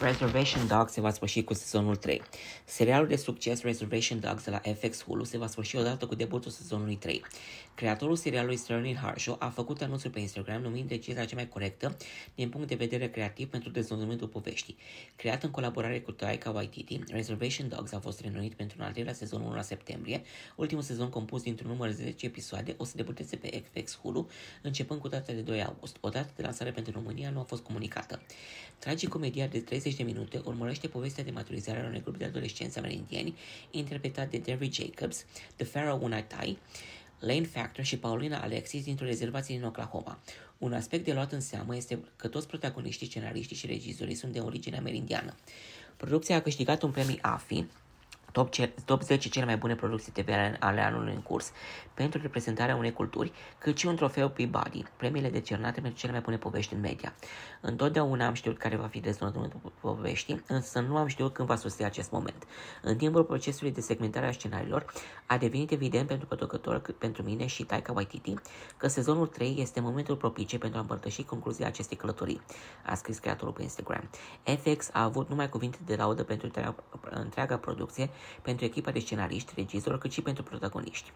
Reservation Dogs se va sfârși cu sezonul 3. Serialul de succes Reservation Dogs de la FX Hulu se va sfârși odată cu debutul sezonului 3. Creatorul serialului Sterling Harshaw a făcut anunțul pe Instagram numind decizia cea mai corectă din punct de vedere creativ pentru dezvoltamentul poveștii. Creat în colaborare cu Taika Waititi, Reservation Dogs a fost renoit pentru un al treilea sezon 1 la septembrie, ultimul sezon compus dintr-un număr de 10 episoade, o să debuteze pe FX Hulu, începând cu data de 2 august. O dată de lansare pentru România nu a fost comunicată. Tragicomedia de 30 de minute urmărește povestea de maturizare a unui grup de adolescenți amerindieni, interpretat de Derry Jacobs, The Pharaoh Unatai, Lane Factor și Paulina Alexis dintr-o rezervație din Oklahoma. Un aspect de luat în seamă este că toți protagoniștii, scenariștii și regizorii sunt de origine amerindiană. Producția a câștigat un premiu AFI, top, top 10 cele mai bune producții TV ale anului în curs pentru reprezentarea unei culturi, cât și un trofeu Peabody, premiile decernate pentru cele mai bune povești în media. Întotdeauna am știut care va fi dezvoltamentul poveștii, însă nu am știut când va sosi acest moment. În timpul procesului de segmentare a scenariilor, a devenit evident pentru producător, pentru mine și Taika Waititi, că sezonul 3 este momentul propice pentru a împărtăși concluzia acestei călătorii, a scris creatorul pe Instagram. FX a avut numai cuvinte de laudă pentru întreaga, întreaga producție, pentru echipa de scenariști, regizori, cât și pentru protagoniști.